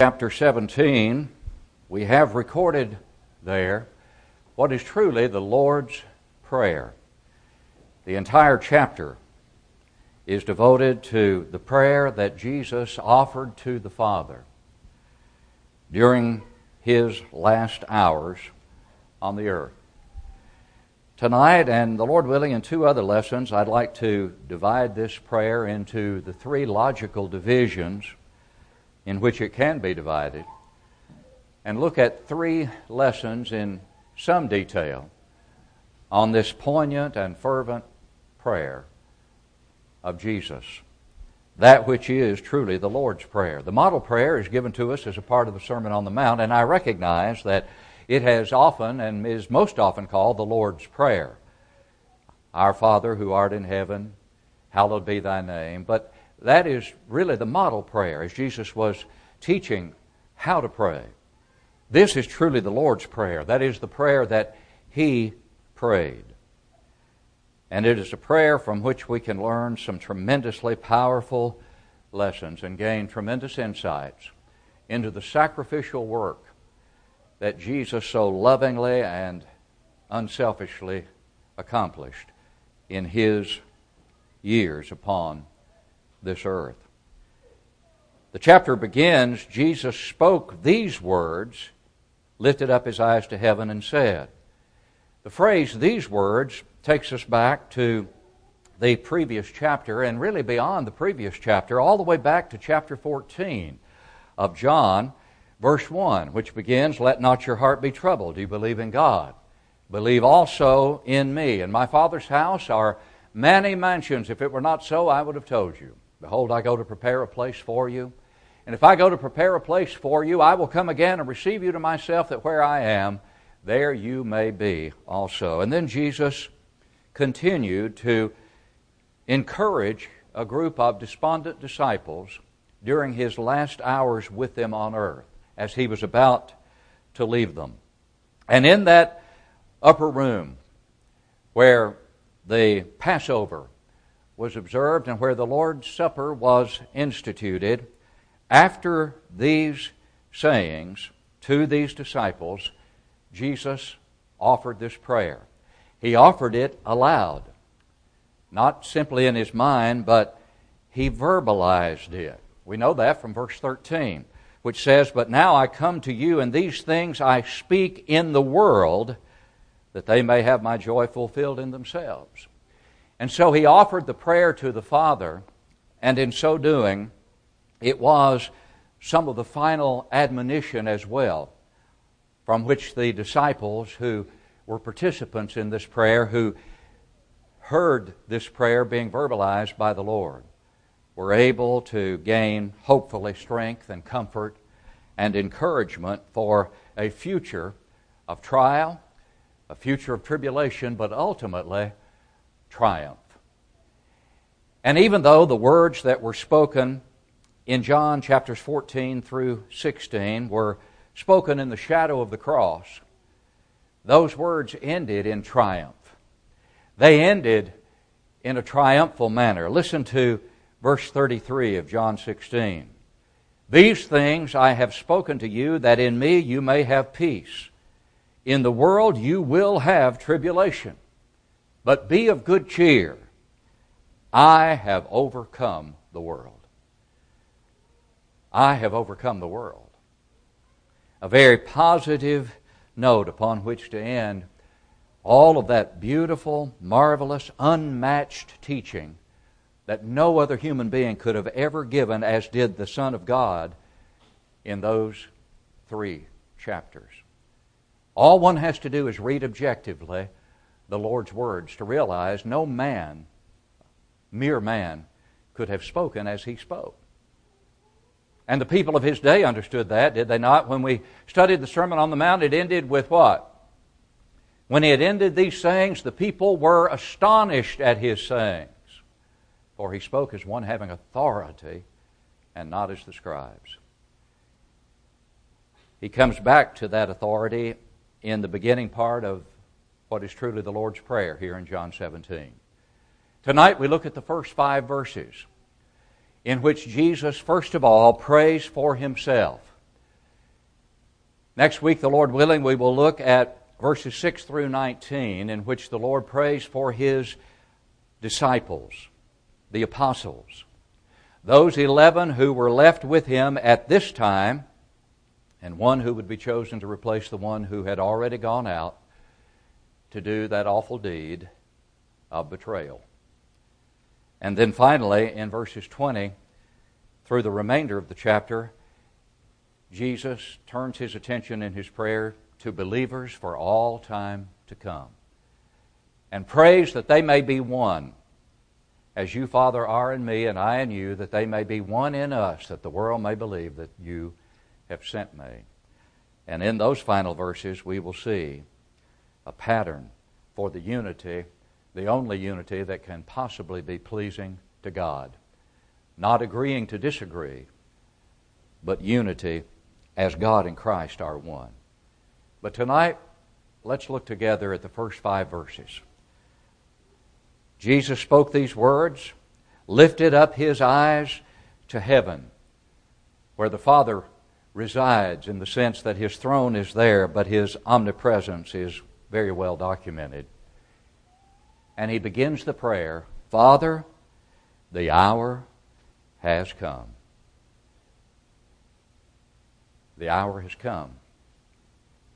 chapter 17, we have recorded there what is truly the Lord's Prayer. The entire chapter is devoted to the prayer that Jesus offered to the Father during his last hours on the earth. Tonight, and the Lord willing, in two other lessons, I'd like to divide this prayer into the three logical divisions in which it can be divided, and look at three lessons in some detail on this poignant and fervent prayer of Jesus. That which is truly the Lord's Prayer. The model prayer is given to us as a part of the Sermon on the Mount, and I recognize that it has often and is most often called the Lord's Prayer. Our Father who art in heaven, hallowed be thy name. But that is really the model prayer as Jesus was teaching how to pray. This is truly the Lord's Prayer. That is the prayer that He prayed. And it is a prayer from which we can learn some tremendously powerful lessons and gain tremendous insights into the sacrificial work that Jesus so lovingly and unselfishly accomplished in His years upon this earth. The chapter begins Jesus spoke these words, lifted up his eyes to heaven, and said. The phrase these words takes us back to the previous chapter and really beyond the previous chapter, all the way back to chapter 14 of John, verse 1, which begins Let not your heart be troubled. Do you believe in God? Believe also in me. In my Father's house are many mansions. If it were not so, I would have told you. Behold, I go to prepare a place for you. And if I go to prepare a place for you, I will come again and receive you to myself, that where I am, there you may be also. And then Jesus continued to encourage a group of despondent disciples during his last hours with them on earth as he was about to leave them. And in that upper room where the Passover was observed and where the Lord's Supper was instituted, after these sayings to these disciples, Jesus offered this prayer. He offered it aloud, not simply in his mind, but he verbalized it. We know that from verse 13, which says, But now I come to you, and these things I speak in the world, that they may have my joy fulfilled in themselves. And so he offered the prayer to the Father, and in so doing, it was some of the final admonition as well, from which the disciples who were participants in this prayer, who heard this prayer being verbalized by the Lord, were able to gain, hopefully, strength and comfort and encouragement for a future of trial, a future of tribulation, but ultimately triumph. And even though the words that were spoken in John chapters 14 through 16 were spoken in the shadow of the cross, those words ended in triumph. They ended in a triumphal manner. Listen to verse 33 of John 16. These things I have spoken to you, that in me you may have peace. In the world you will have tribulation. But be of good cheer. I have overcome the world. I have overcome the world. A very positive note upon which to end all of that beautiful, marvelous, unmatched teaching that no other human being could have ever given, as did the Son of God in those three chapters. All one has to do is read objectively the Lord's words to realize no man, mere man, could have spoken as he spoke. And the people of his day understood that, did they not? When we studied the Sermon on the Mount, it ended with what? When he had ended these sayings, the people were astonished at his sayings, for he spoke as one having authority and not as the scribes. He comes back to that authority in the beginning part of what is truly the Lord's Prayer here in John 17. Tonight we look at the first five verses in which Jesus, first of all, prays for himself. Next week, the Lord willing, we will look at verses 6 through 19, in which the Lord prays for his disciples, the apostles, those 11 who were left with him at this time, and one who would be chosen to replace the one who had already gone out to do that awful deed of betrayal. And then finally, in verses 20 through the remainder of the chapter, Jesus turns his attention in his prayer to believers for all time to come and prays that they may be one, as you, Father, are in me and I in you, that they may be one in us, that the world may believe that you have sent me. And in those final verses, we will see a pattern for the unity, the only unity that can possibly be pleasing to God. Not agreeing to disagree, but unity as God and Christ are one. But tonight, let's look together at the first five verses. Jesus spoke these words, lifted up his eyes to heaven, where the Father resides in the sense that his throne is there, but his omnipresence is very well documented. And he begins the prayer Father, the hour has come. The hour has come.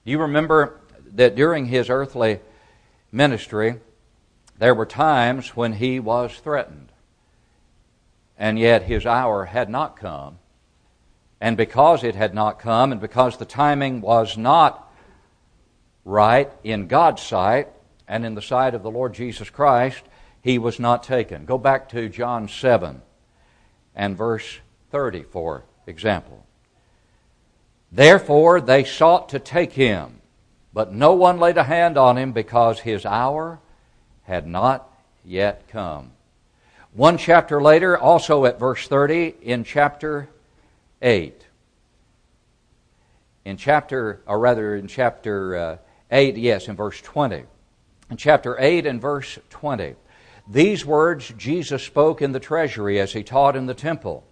Do you remember that during his earthly ministry, there were times when he was threatened, and yet his hour had not come. And because it had not come, and because the timing was not right in God's sight and in the sight of the Lord Jesus Christ, he was not taken. Go back to John 7 and verse 30, for example. Therefore they sought to take him, but no one laid a hand on him because his hour had not yet come. One chapter later, also at verse 30, in chapter 8. In chapter, or rather in chapter uh, 8, yes, in verse 20. In chapter 8 and verse 20. These words Jesus spoke in the treasury as he taught in the temple.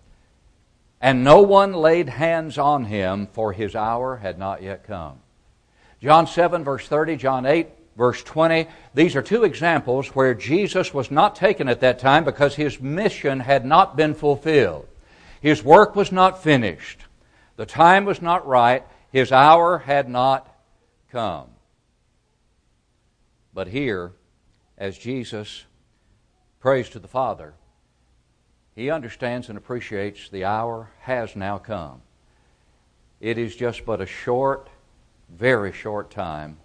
And no one laid hands on him, for his hour had not yet come. John 7, verse 30, John 8, verse 20. These are two examples where Jesus was not taken at that time because his mission had not been fulfilled. His work was not finished. The time was not right. His hour had not come. But here, as Jesus prays to the Father, he understands and appreciates the hour has now come. It is just but a short, very short time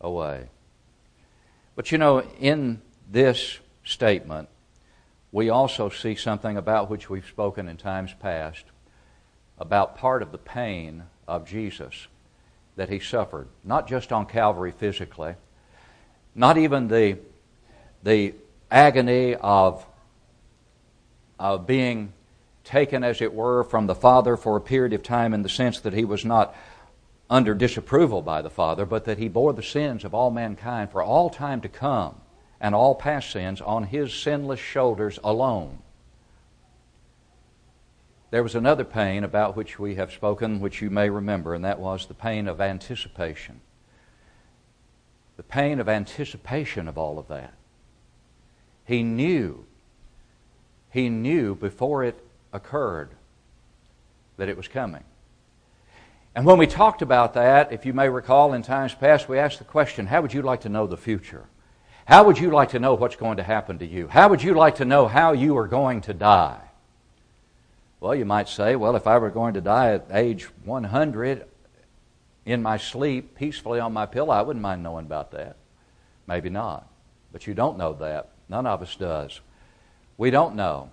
away. But you know, in this statement, we also see something about which we've spoken in times past about part of the pain of Jesus that he suffered, not just on Calvary physically, not even the, the agony of of being taken, as it were, from the Father for a period of time in the sense that he was not under disapproval by the Father, but that he bore the sins of all mankind for all time to come and all past sins on his sinless shoulders alone. There was another pain about which we have spoken, which you may remember, and that was the pain of anticipation. Pain of anticipation of all of that. He knew he knew before it occurred that it was coming. And when we talked about that, if you may recall in times past, we asked the question how would you like to know the future? How would you like to know what's going to happen to you? How would you like to know how you are going to die? Well, you might say, well, if I were going to die at age 100 in my sleep, peacefully on my pillow, I wouldn't mind knowing about that. Maybe not. But you don't know that. None of us does. We don't know.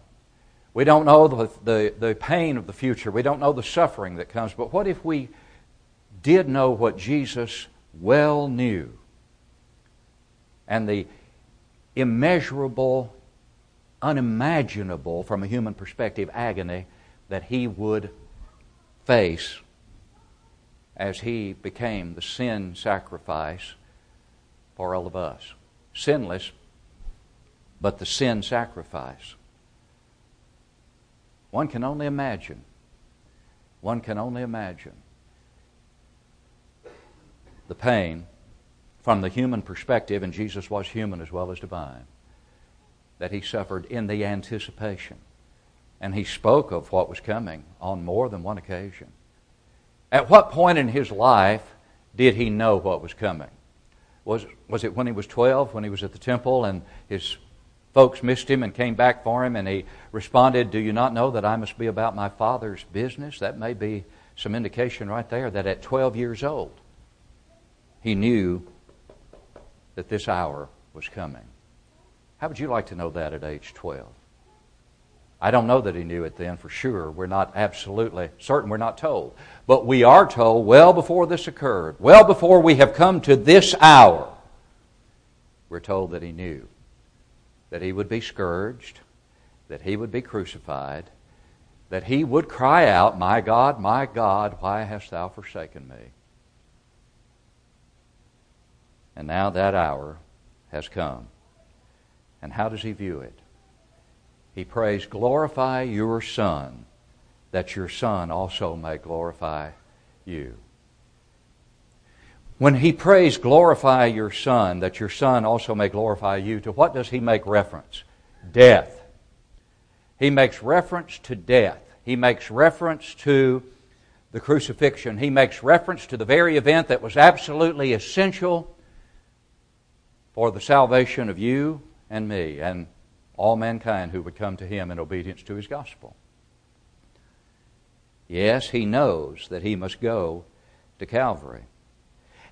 We don't know the, the, the pain of the future. We don't know the suffering that comes. But what if we did know what Jesus well knew? And the immeasurable, unimaginable, from a human perspective, agony that he would face as he became the sin sacrifice for all of us. Sinless, but the sin sacrifice. One can only imagine. One can only imagine. the pain from the human perspective, and Jesus was human as well as divine, that he suffered in the anticipation. And he spoke of what was coming on more than one occasion. At what point in his life did he know what was coming? Was, was it when he was 12, when he was at the temple and his folks missed him and came back for him and he responded, Do you not know that I must be about my Father's business? That may be some indication right there that at 12 years old, he knew that this hour was coming. How would you like to know that at age 12? I don't know that he knew it then for sure. We're not absolutely certain. We're not told. But we are told well before this occurred, well before we have come to this hour, we're told that he knew that he would be scourged, that he would be crucified, that he would cry out, My God, my God, why hast thou forsaken me? And now that hour has come. And how does he view it? He prays, Glorify your Son, that your Son also may glorify you. When he prays, Glorify your Son, that your Son also may glorify you, to what does he make reference? Death. He makes reference to death. He makes reference to the crucifixion. He makes reference to the very event that was absolutely essential for the salvation of you and me. And all mankind who would come to him in obedience to his gospel. Yes, he knows that he must go to Calvary.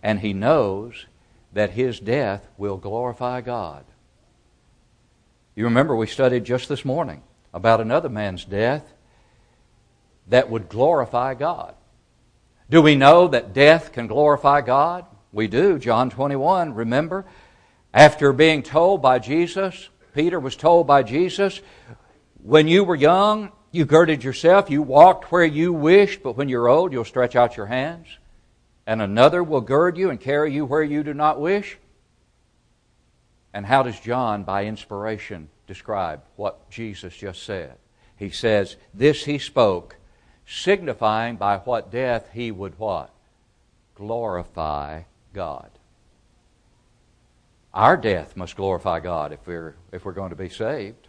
And he knows that his death will glorify God. You remember we studied just this morning about another man's death that would glorify God. Do we know that death can glorify God? We do. John 21, remember? After being told by Jesus, Peter was told by Jesus, when you were young, you girded yourself, you walked where you wished, but when you're old, you'll stretch out your hands, and another will gird you and carry you where you do not wish. And how does John, by inspiration, describe what Jesus just said? He says, This he spoke, signifying by what death he would what? Glorify God. Our death must glorify God if we're, if we're going to be saved.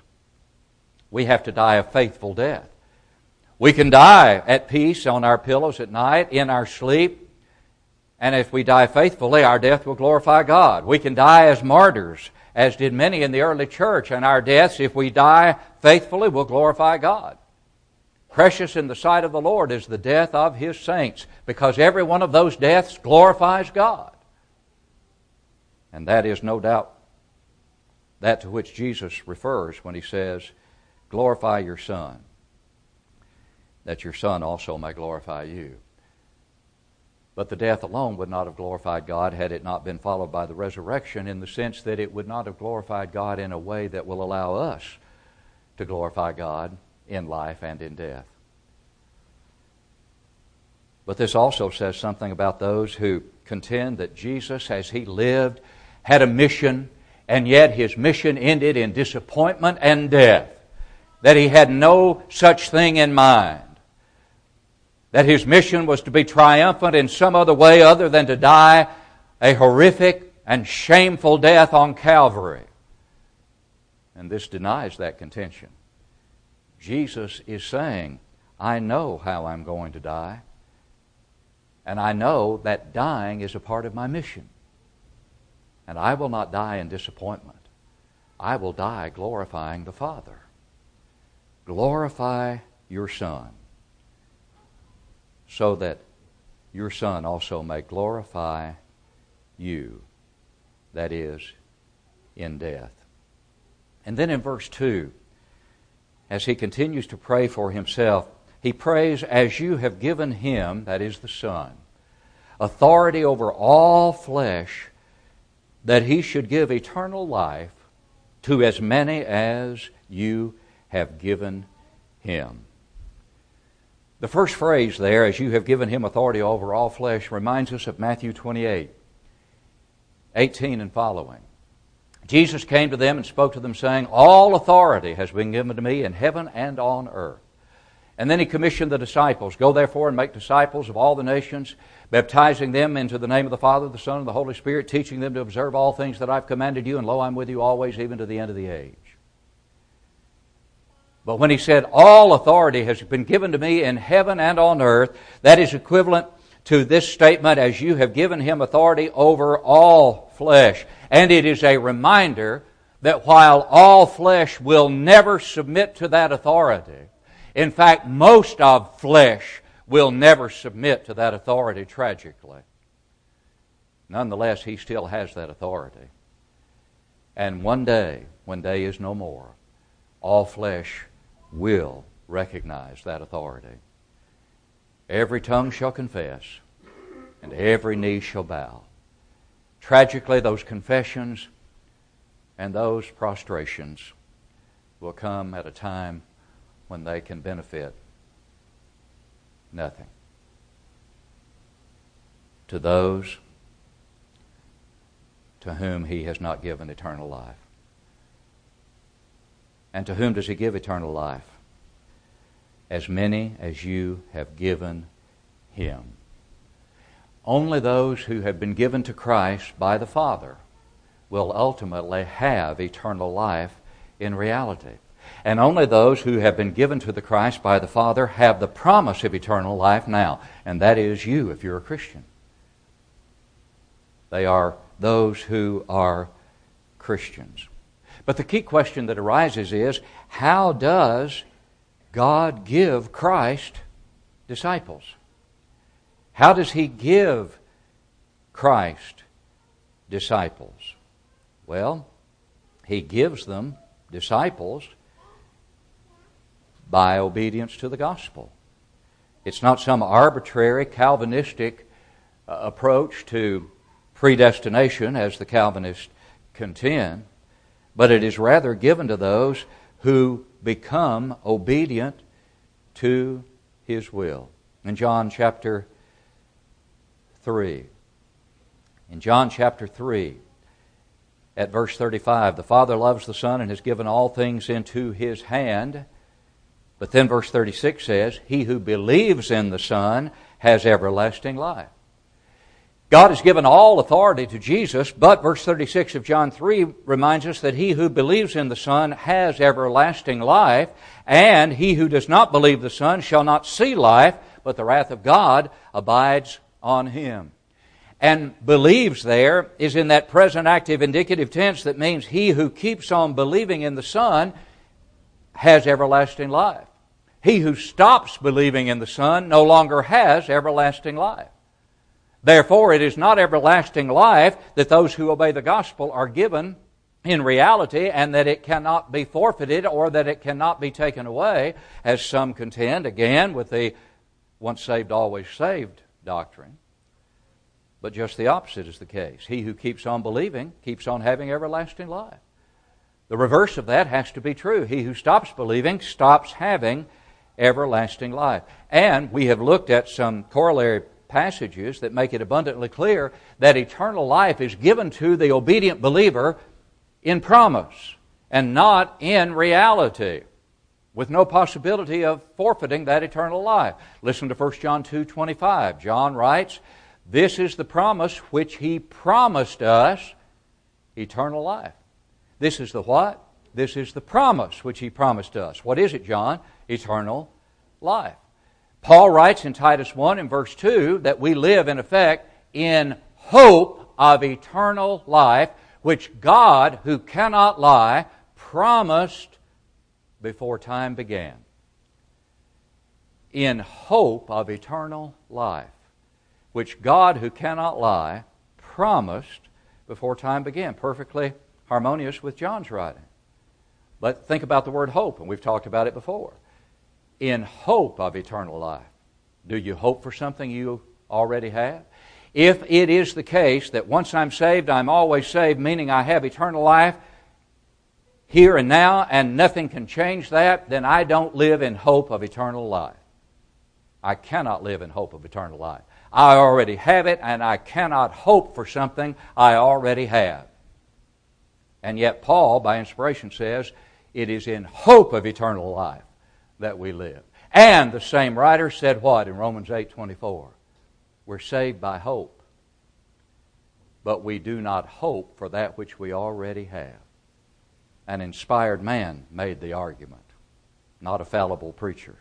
We have to die a faithful death. We can die at peace on our pillows at night, in our sleep, and if we die faithfully, our death will glorify God. We can die as martyrs, as did many in the early church, and our deaths, if we die faithfully, will glorify God. Precious in the sight of the Lord is the death of His saints, because every one of those deaths glorifies God. And that is no doubt that to which Jesus refers when he says, Glorify your Son, that your Son also may glorify you. But the death alone would not have glorified God had it not been followed by the resurrection, in the sense that it would not have glorified God in a way that will allow us to glorify God in life and in death. But this also says something about those who contend that Jesus, as he lived, had a mission, and yet his mission ended in disappointment and death. That he had no such thing in mind. That his mission was to be triumphant in some other way other than to die a horrific and shameful death on Calvary. And this denies that contention. Jesus is saying, I know how I'm going to die, and I know that dying is a part of my mission. And I will not die in disappointment. I will die glorifying the Father. Glorify your Son, so that your Son also may glorify you, that is, in death. And then in verse 2, as he continues to pray for himself, he prays, As you have given him, that is the Son, authority over all flesh that he should give eternal life to as many as you have given him. The first phrase there, as you have given him authority over all flesh, reminds us of Matthew 28, 18 and following. Jesus came to them and spoke to them, saying, All authority has been given to me in heaven and on earth. And then he commissioned the disciples Go therefore and make disciples of all the nations, baptizing them into the name of the Father, the Son, and the Holy Spirit, teaching them to observe all things that I've commanded you, and lo, I'm with you always, even to the end of the age. But when he said, All authority has been given to me in heaven and on earth, that is equivalent to this statement, as you have given him authority over all flesh. And it is a reminder that while all flesh will never submit to that authority, in fact, most of flesh will never submit to that authority tragically. Nonetheless, he still has that authority. And one day, when day is no more, all flesh will recognize that authority. Every tongue shall confess, and every knee shall bow. Tragically, those confessions and those prostrations will come at a time when they can benefit nothing. To those to whom he has not given eternal life. And to whom does he give eternal life? As many as you have given him. Only those who have been given to Christ by the Father will ultimately have eternal life in reality. And only those who have been given to the Christ by the Father have the promise of eternal life now. And that is you, if you're a Christian. They are those who are Christians. But the key question that arises is how does God give Christ disciples? How does He give Christ disciples? Well, He gives them disciples by obedience to the gospel. It's not some arbitrary Calvinistic uh, approach to predestination, as the Calvinists contend, but it is rather given to those who become obedient to his will. In John chapter 3, in John chapter 3, at verse 35, the Father loves the Son and has given all things into his hand. But then verse 36 says, He who believes in the Son has everlasting life. God has given all authority to Jesus, but verse 36 of John 3 reminds us that he who believes in the Son has everlasting life, and he who does not believe the Son shall not see life, but the wrath of God abides on him. And believes there is in that present active indicative tense that means he who keeps on believing in the Son has everlasting life. He who stops believing in the Son no longer has everlasting life. Therefore, it is not everlasting life that those who obey the gospel are given in reality, and that it cannot be forfeited or that it cannot be taken away, as some contend, again, with the once saved, always saved doctrine. But just the opposite is the case. He who keeps on believing keeps on having everlasting life. The reverse of that has to be true. He who stops believing stops having everlasting life. And we have looked at some corollary passages that make it abundantly clear that eternal life is given to the obedient believer in promise and not in reality with no possibility of forfeiting that eternal life. Listen to 1 John 2:25. John writes, "This is the promise which he promised us, eternal life." This is the what? This is the promise which he promised us. What is it, John? Eternal life. Paul writes in Titus 1 and verse 2 that we live, in effect, in hope of eternal life, which God, who cannot lie, promised before time began. In hope of eternal life, which God, who cannot lie, promised before time began. Perfectly harmonious with John's writing. But think about the word hope, and we've talked about it before in hope of eternal life. Do you hope for something you already have? If it is the case that once I'm saved, I'm always saved, meaning I have eternal life here and now, and nothing can change that, then I don't live in hope of eternal life. I cannot live in hope of eternal life. I already have it, and I cannot hope for something I already have. And yet, Paul, by inspiration, says it is in hope of eternal life that we live. And the same writer said what in Romans 8:24? We're saved by hope. But we do not hope for that which we already have. An inspired man made the argument, not a fallible preacher.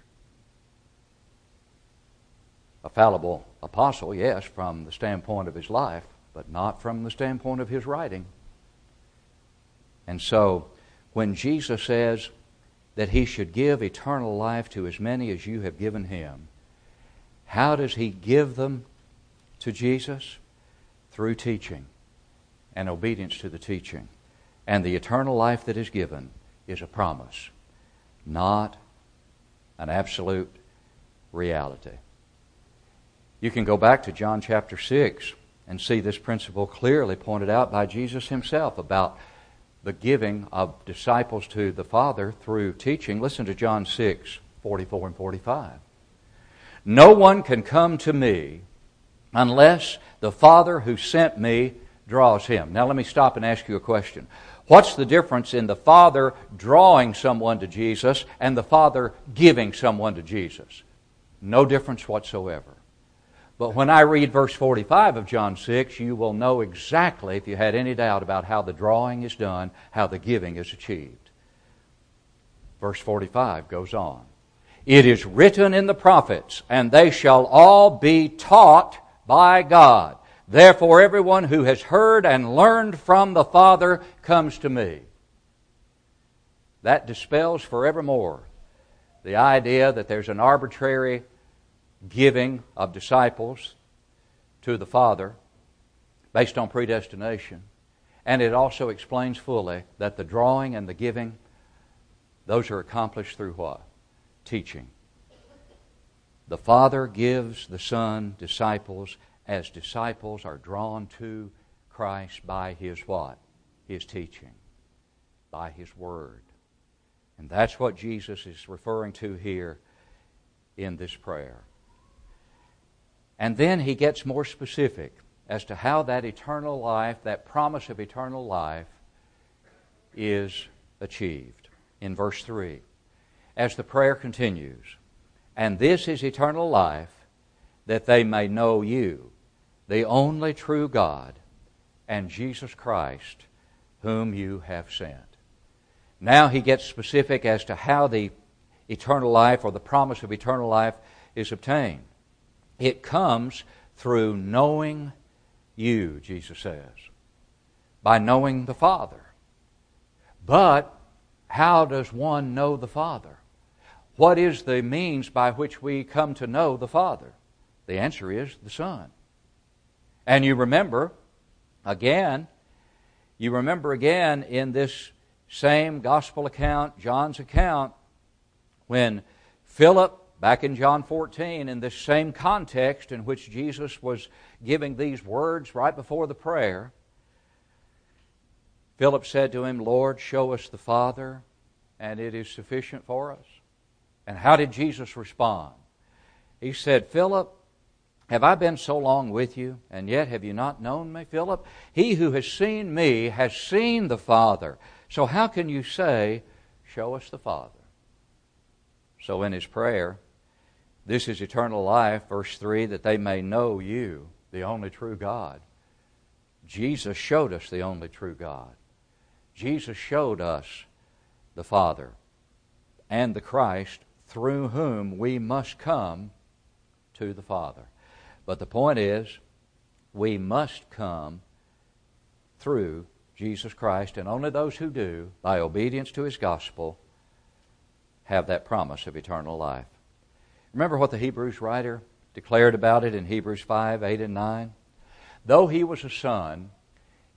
A fallible apostle, yes, from the standpoint of his life, but not from the standpoint of his writing. And so, when Jesus says, that he should give eternal life to as many as you have given him. How does he give them to Jesus? Through teaching and obedience to the teaching. And the eternal life that is given is a promise, not an absolute reality. You can go back to John chapter 6 and see this principle clearly pointed out by Jesus himself about the giving of disciples to the Father through teaching. Listen to John 6, 44 and 45. No one can come to me unless the Father who sent me draws him. Now let me stop and ask you a question. What's the difference in the Father drawing someone to Jesus and the Father giving someone to Jesus? No difference whatsoever. But when I read verse 45 of John 6, you will know exactly, if you had any doubt about how the drawing is done, how the giving is achieved. Verse 45 goes on. It is written in the prophets, and they shall all be taught by God. Therefore, everyone who has heard and learned from the Father comes to me. That dispels forevermore the idea that there's an arbitrary giving of disciples to the Father based on predestination. And it also explains fully that the drawing and the giving, those are accomplished through what? Teaching. The Father gives the Son disciples as disciples are drawn to Christ by His what? His teaching, by His Word. And that's what Jesus is referring to here in this prayer. And then he gets more specific as to how that eternal life, that promise of eternal life, is achieved. In verse 3, as the prayer continues, and this is eternal life, that they may know you, the only true God, and Jesus Christ, whom you have sent. Now he gets specific as to how the eternal life or the promise of eternal life is obtained. It comes through knowing you, Jesus says, by knowing the Father. But how does one know the Father? What is the means by which we come to know the Father? The answer is the Son. And you remember, again, you remember again in this same gospel account, John's account, when Philip Back in John 14, in this same context in which Jesus was giving these words right before the prayer, Philip said to him, Lord, show us the Father, and it is sufficient for us. And how did Jesus respond? He said, Philip, have I been so long with you, and yet have you not known me, Philip? He who has seen me has seen the Father. So how can you say, Show us the Father? So in his prayer, this is eternal life, verse 3, that they may know you, the only true God. Jesus showed us the only true God. Jesus showed us the Father and the Christ through whom we must come to the Father. But the point is, we must come through Jesus Christ, and only those who do, by obedience to His gospel, have that promise of eternal life. Remember what the Hebrews writer declared about it in Hebrews 5 8 and 9? Though he was a son,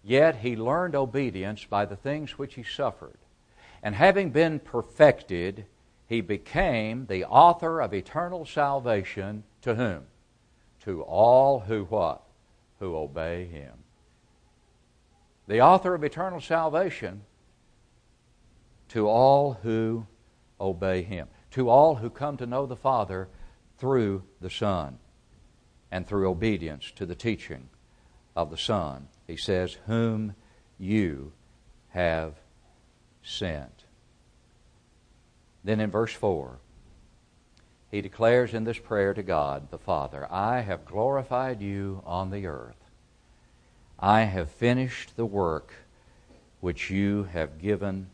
yet he learned obedience by the things which he suffered. And having been perfected, he became the author of eternal salvation to whom? To all who what? Who obey him. The author of eternal salvation to all who obey him to all who come to know the Father through the Son and through obedience to the teaching of the Son. He says, Whom you have sent. Then in verse 4, he declares in this prayer to God the Father, I have glorified you on the earth. I have finished the work which you have given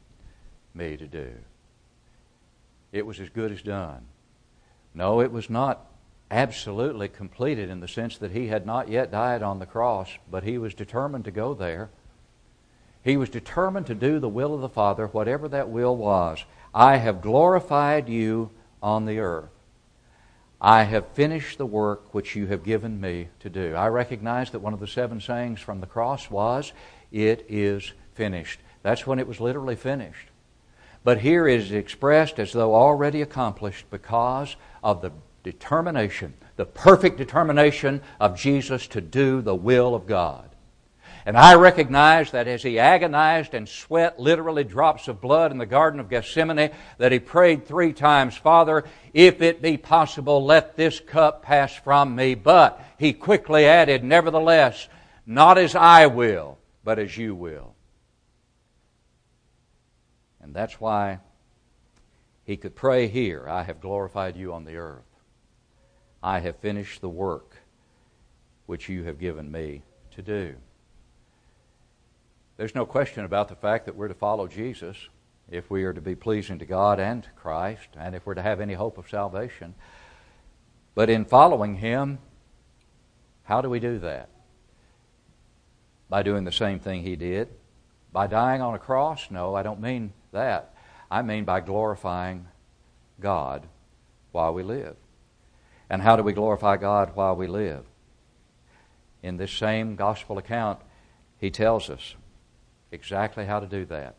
me to do. It was as good as done. No, it was not absolutely completed in the sense that he had not yet died on the cross, but he was determined to go there. He was determined to do the will of the Father, whatever that will was. I have glorified you on the earth. I have finished the work which you have given me to do. I recognize that one of the seven sayings from the cross was, It is finished. That's when it was literally finished. But here is expressed as though already accomplished because of the determination, the perfect determination of Jesus to do the will of God. And I recognize that as he agonized and sweat literally drops of blood in the Garden of Gethsemane, that he prayed three times, Father, if it be possible, let this cup pass from me. But he quickly added, Nevertheless, not as I will, but as you will. And that's why he could pray here I have glorified you on the earth. I have finished the work which you have given me to do. There's no question about the fact that we're to follow Jesus if we are to be pleasing to God and to Christ, and if we're to have any hope of salvation. But in following Him, how do we do that? By doing the same thing He did. By dying on a cross? No, I don't mean that. I mean by glorifying God while we live. And how do we glorify God while we live? In this same gospel account, he tells us exactly how to do that.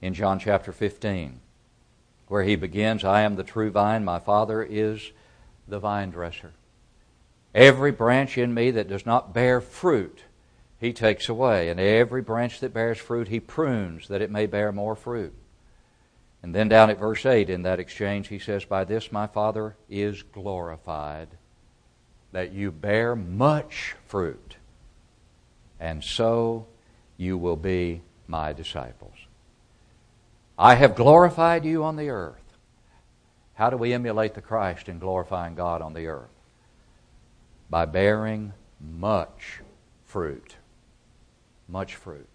In John chapter 15, where he begins, I am the true vine, my Father is the vine dresser. Every branch in me that does not bear fruit, he takes away. And every branch that bears fruit, he prunes that it may bear more fruit. And then down at verse 8 in that exchange, he says, By this my Father is glorified, that you bear much fruit, and so you will be my disciples. I have glorified you on the earth. How do we emulate the Christ in glorifying God on the earth? By bearing much fruit. Much fruit.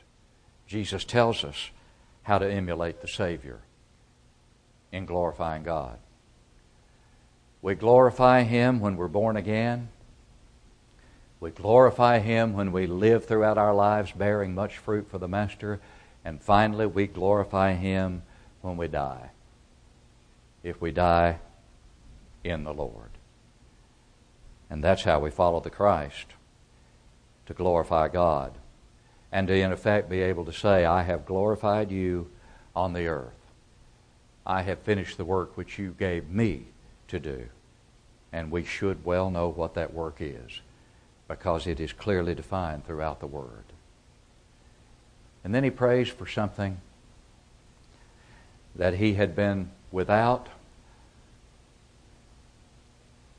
Jesus tells us how to emulate the Savior in glorifying God. We glorify Him when we're born again. We glorify Him when we live throughout our lives bearing much fruit for the Master. And finally, we glorify Him when we die. If we die in the Lord. And that's how we follow the Christ to glorify God and to, in effect, be able to say, I have glorified you on the earth. I have finished the work which you gave me to do. And we should well know what that work is because it is clearly defined throughout the Word. And then he prays for something that he had been without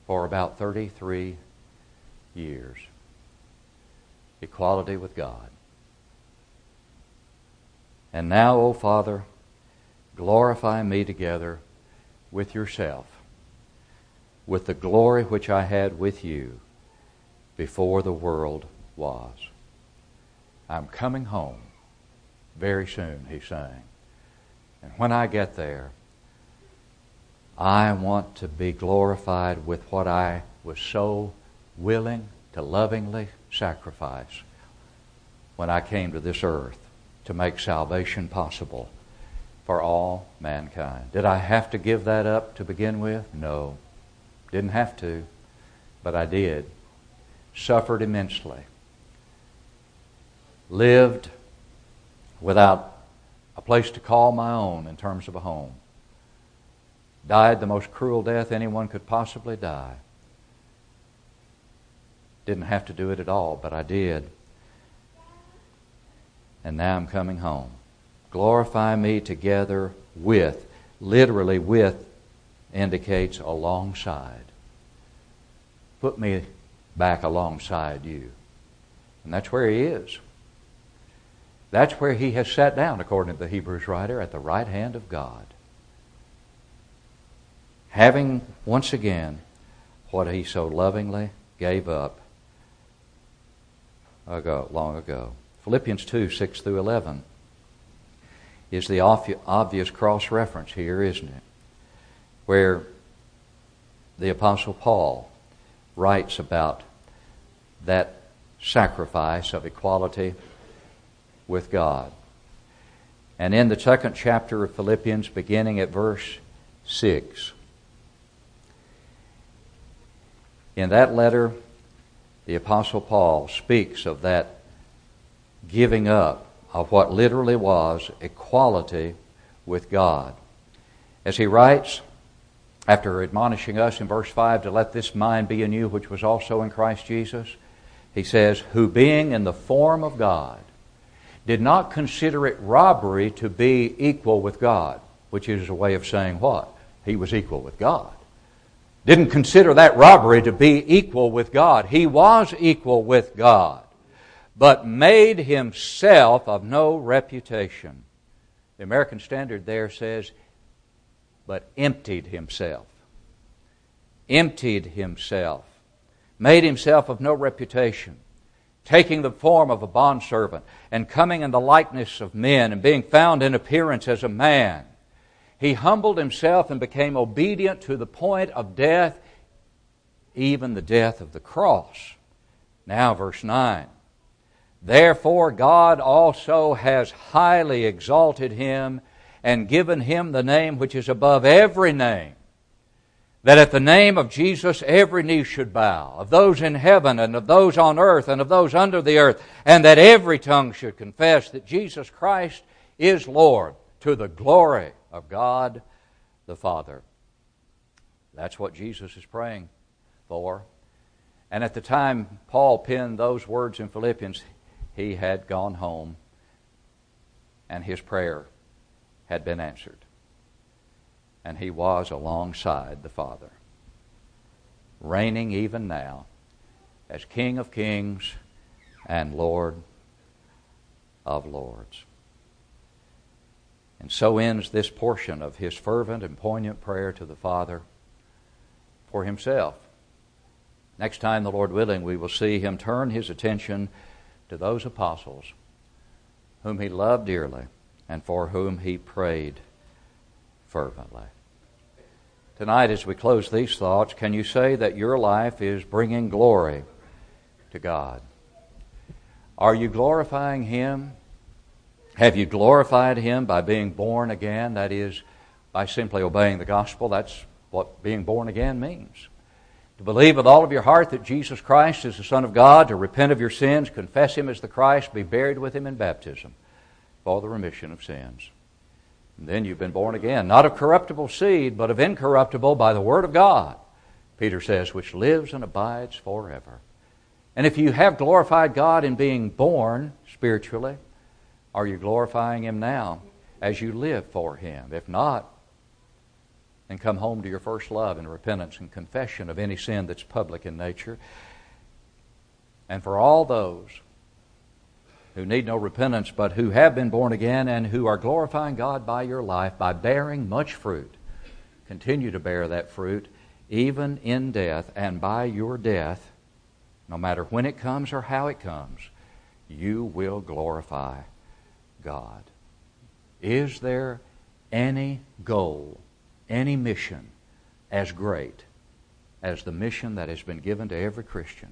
for about 33 years equality with God. And now, O Father, glorify me together with yourself, with the glory which I had with you before the world was. I'm coming home very soon, he sang. And when I get there, I want to be glorified with what I was so willing to lovingly sacrifice when I came to this earth to make salvation possible for all mankind. Did I have to give that up to begin with? No. Didn't have to, but I did. Suffered immensely. Lived without a place to call my own in terms of a home. Died the most cruel death anyone could possibly die. Didn't have to do it at all, but I did. And now I'm coming home. Glorify me together with. Literally, with indicates alongside. Put me back alongside you. And that's where he is. That's where he has sat down, according to the Hebrews writer, at the right hand of God. having once again what he so lovingly gave up ago, long ago. Philippians 2 6 through 11 is the obvious cross reference here, isn't it? Where the Apostle Paul writes about that sacrifice of equality with God. And in the second chapter of Philippians, beginning at verse 6, in that letter, the Apostle Paul speaks of that giving up of what literally was equality with God. As he writes, after admonishing us in verse 5 to let this mind be in you, which was also in Christ Jesus, he says, Who being in the form of God, did not consider it robbery to be equal with God, which is a way of saying what? He was equal with God. Didn't consider that robbery to be equal with God. He was equal with God, but made himself of no reputation. The American Standard there says, but emptied himself. Emptied himself. Made himself of no reputation taking the form of a bondservant and coming in the likeness of men and being found in appearance as a man, he humbled himself and became obedient to the point of death, even the death of the cross. Now, verse 9. Therefore, God also has highly exalted him and given him the name which is above every name that at the name of Jesus every knee should bow, of those in heaven and of those on earth and of those under the earth, and that every tongue should confess that Jesus Christ is Lord to the glory of God the Father. That's what Jesus is praying for. And at the time Paul penned those words in Philippians, he had gone home and his prayer had been answered and he was alongside the Father, reigning even now as King of kings and Lord of lords. And so ends this portion of his fervent and poignant prayer to the Father for himself. Next time, the Lord willing, we will see him turn his attention to those apostles whom he loved dearly and for whom he prayed fervently. Tonight, as we close these thoughts, can you say that your life is bringing glory to God? Are you glorifying Him? Have you glorified Him by being born again? That is, by simply obeying the gospel. That's what being born again means. To believe with all of your heart that Jesus Christ is the Son of God, to repent of your sins, confess Him as the Christ, be buried with Him in baptism for the remission of sins. And then you've been born again, not of corruptible seed, but of incorruptible by the Word of God, Peter says, which lives and abides forever. And if you have glorified God in being born spiritually, are you glorifying Him now as you live for Him? If not, then come home to your first love in repentance and confession of any sin that's public in nature. And for all those who need no repentance, but who have been born again and who are glorifying God by your life by bearing much fruit. Continue to bear that fruit even in death, and by your death, no matter when it comes or how it comes, you will glorify God. Is there any goal, any mission as great as the mission that has been given to every Christian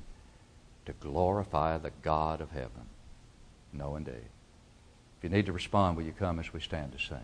to glorify the God of heaven? No, indeed. If you need to respond, will you come as we stand to sing?